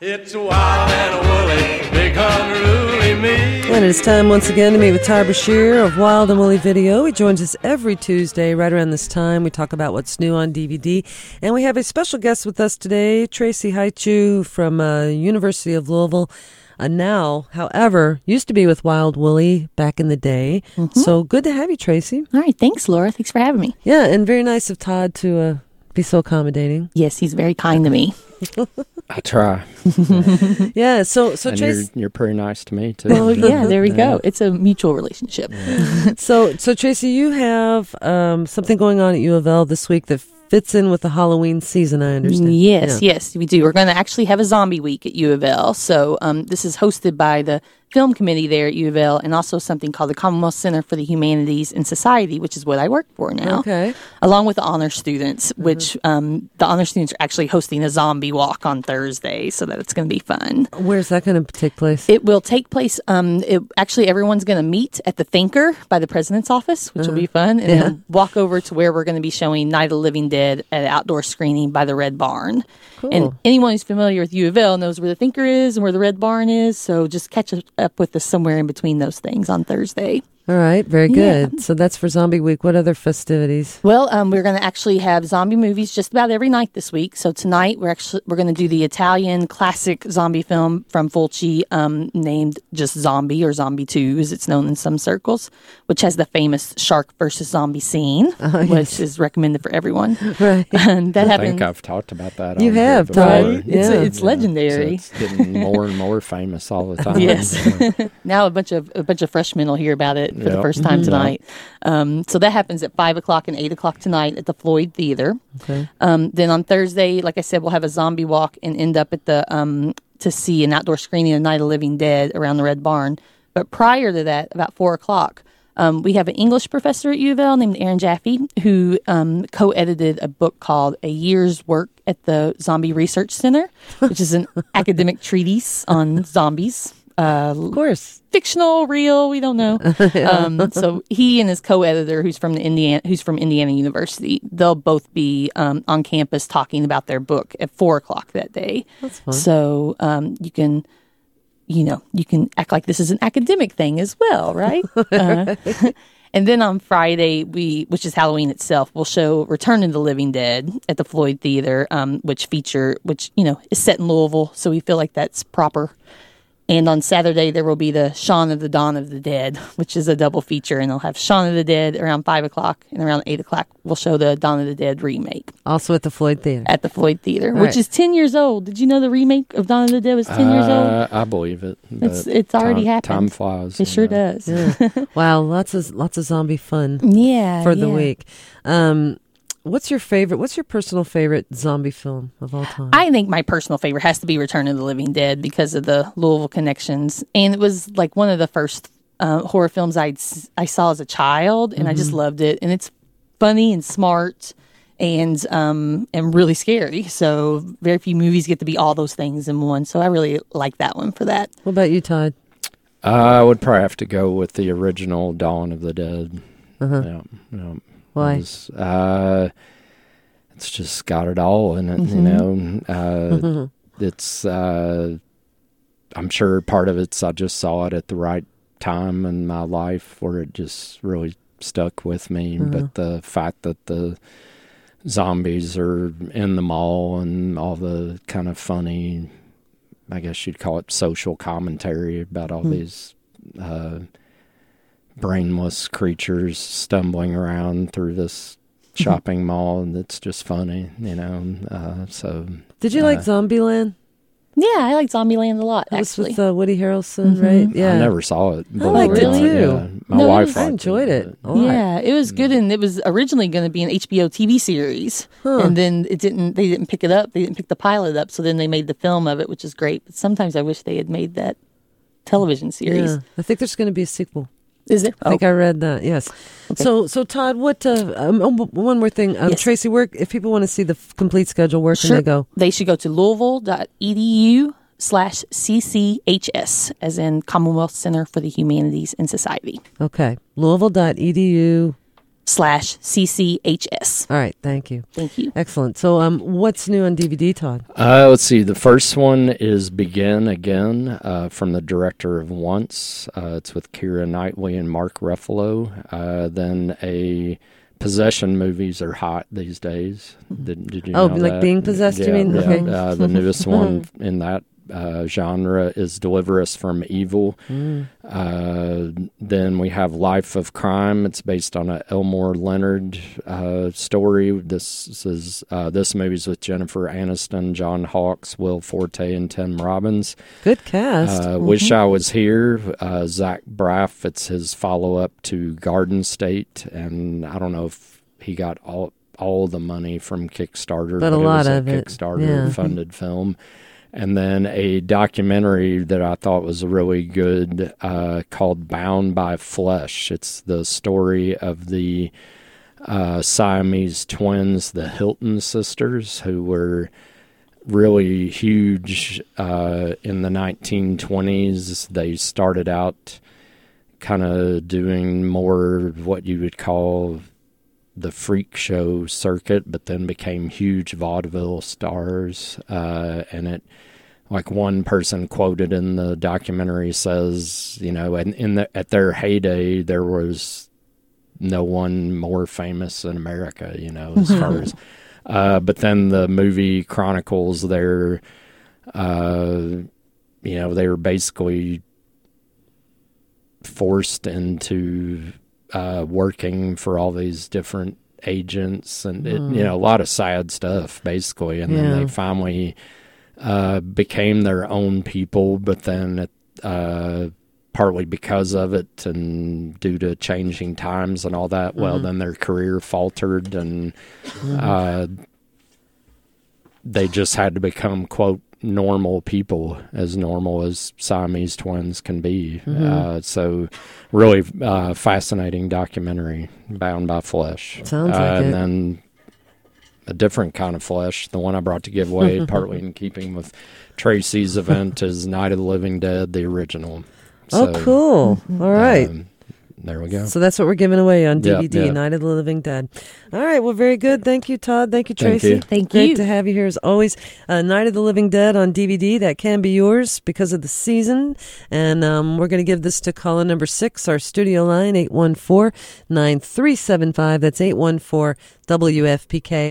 It's wild and woolly, big unruly me. And it is time once again to meet with Todd Bashir of Wild and Woolly Video. He joins us every Tuesday right around this time. We talk about what's new on DVD. And we have a special guest with us today, Tracy Haichu from uh, University of Louisville. Uh, now, however, used to be with Wild Woolly back in the day. So good to have you, Tracy. All right, thanks, Laura. Thanks for having me. Yeah, and very nice of Todd to uh, be so accommodating. Yes, he's very kind to me. I try. Yeah, so so and you're, Tracy, you're pretty nice to me too. Well, yeah, there we go. It's a mutual relationship. so so Tracy, you have um, something going on at U of L this week that fits in with the Halloween season. I understand. Yes, Yeah. yes, we do. We're going to actually have a zombie week at U of L. So um, this is hosted by the film committee there at U of L, and also something called the Commonwealth Center for the Humanities and Society, which is what I work for now. Okay. Along with the honor students, which um, the honor students are actually hosting a zombie walk on Thursday, so that it's going to be fun. Where's that going to take place? It will take place. Um, it, actually, everyone's going to meet at the Thinker by the president's office, which will be fun, and then walk over to where we're going to be showing Night of the Living Dead at an outdoor screening by the Red Barn. And anyone who's familiar with U of L knows where the Thinker is and where the Red Barn is. So just catch up with us somewhere in between those things on Thursday. All right, very Yeah. good. So that's for Zombie Week. What other festivities? Well, um, we're going to actually have zombie movies just about every night this week. So tonight we're actually we're going to do the Italian classic zombie film from Fulci, um, named just Zombie or Zombie Two, as it's known in some circles, which has the famous shark versus zombie scene, which is recommended for everyone. Right. And that I happened. think I've talked about that. You on here have, before. Todd. Right? It's, Yeah. it's So legendary. it's getting more and more famous all the time. Yes. now a bunch of a bunch of freshmen will hear about it for the first time tonight. Um, so that happens at five o'clock and eight o'clock tonight at the Floyd Theater. Okay. Um, then on Thursday, like I said, we'll have a zombie walk and end up at the um, to see an outdoor screening of Night of the Living Dead around the Red Barn. But prior to that, about four o'clock, um, we have an English professor at U of L named Aaron Jaffe who um, co-edited a book called "A Year's Work at the Zombie Research Center," which is an academic treatise on zombies. Uh, Of course. fictional, real, we don't know. um, so he and his co-editor, who's from the Indiana, who's from Indiana University, they'll both be um, on campus talking about their book at four o'clock that day. That's fun. So um, you can, you know, you can act like this is an academic thing as well, right? Uh, and then on Friday, we, which is Halloween itself, we'll show Return of the Living Dead at the Floyd Theater, um, which feature, which you know is set in Louisville, so we feel like that's proper. And on Saturday, there will be the Shaun of the Dawn of the Dead, which is a double feature. And they'll have Shaun of the Dead around 5 o'clock, and around 8 o'clock, we'll show the Dawn of the Dead remake Also at the Floyd Theater. at the Floyd Theater, All which right. is 10 years old. Did you know the remake of Dawn of the Dead was 10 years old? Uh, I believe it. It's- it's already time, happened. Time flies. It sure know. does. Wow, lots of lots of zombie fun Yeah. for the yeah. week. Um, what's your favorite? What's your personal favorite zombie film of all time? I think my personal favorite has to be Return of the Living Dead because of the Louisville connections, and it was like one of the first uh, horror films I'd s- I saw as a child, and I just loved it. And it's funny and smart, and um and really scary. So very few movies get to be all those things in one. So I really like that one for that. what about you, Todd? I would probably have to go with the original Dawn of the Dead. Uh-huh. Yeah, yeah. Why? Was, uh, it's just got it all in it, you know. Uh, it's, uh, I'm sure part of it's I just saw it at the right time in my life where it just really stuck with me. But the fact that the zombies are in the mall and all the kind of funny, I guess you'd call it social commentary about all these uh, brainless creatures stumbling around through this shopping mall, and it's just funny, you know. Uh, so Did you like Uh, Zombieland? Yeah, I like Zombieland a lot. That was Actually, with uh, Woody Harrelson, right? Yeah, I never saw it. but, liked it too. yeah, my No, wife was- I enjoyed it. but- a lot. Yeah, it was good, and it was originally going to be an HBO TV series, Huh. and then it didn't. They didn't pick it up. They didn't pick the pilot up, so then they made the film of it, which is great. But sometimes I wish they had made that television series. Yeah, I think there's going to be a sequel. Is there? I think I read that. Yes. So, so Todd, what? Uh, um, oh, one more thing, um, Yes. Tracy. Where, if people want to see the f- complete schedule, where can they go? They should go to louisville.edu slash CCHS, as in Commonwealth Center for the Humanities and Society, Okay, Louisville.edu. slash CCHS. All right, thank you. Thank you. Excellent. So, um, what's new on DVD, Todd? Uh, let's see. The first one is Begin Again uh, from the director of Once. Uh, it's with Keira Knightley and Mark Ruffalo. Uh, then a Possession movies are hot these days. Did, did you Oh, know like that? being possessed, you mean? yeah. Okay. Uh, the newest one in that uh, genre is Deliver Us from Evil. Mm. Uh, then we have Life of Crime. It's based on a Elmore Leonard uh, story. This is uh, this movie's with Jennifer Aniston, John Hawkes, Will Forte, and Tim Robbins. Good cast. Uh, Wish I Was Here. Uh, Zach Braff. It's his follow up to Garden State, and I don't know if he got all all the money from Kickstarter, But a it lot was a of it, Kickstarter yeah. funded film. And then a documentary that I thought was really good uh, called Bound by Flesh. It's the story of the uh, Siamese twins, the Hilton sisters, who were really huge uh, in the 1920s. They started out kind of doing more what you would call the freak show circuit, but then became huge vaudeville stars. Uh, and it, like one person quoted in the documentary says, you know, and in the, at their heyday, there was no one more famous in America, you know, as far as. Uh, but then the movie chronicles their, uh, you know, they were basically forced into uh, working for all these different agents and it, you know a lot of sad stuff basically. And Yeah. then they finally uh, became their own people but then it, uh, partly because of it and due to changing times and all that well then their career faltered and uh, they just had to become quote normal people as normal as Siamese twins can be. Uh, so really uh, fascinating documentary, Bound by Flesh. Sounds uh, like and it. then a different kind of flesh, the one I brought to give away, partly in keeping with Tracy's event, is Night of the Living Dead, the original. oh, cool. All right. um, there we go. So that's what we're giving away on Yeah, DVD, yeah. Night of the Living Dead. All right, well, very good. Thank you, Todd. Thank you, Tracy. Thank you. Thank Great you. to have you here as always. Uh, Night of the Living Dead on DVD. That can be yours because of the season. And um, we're going to give this to caller number six, our studio line, 814 9375. That's 814 WFPK.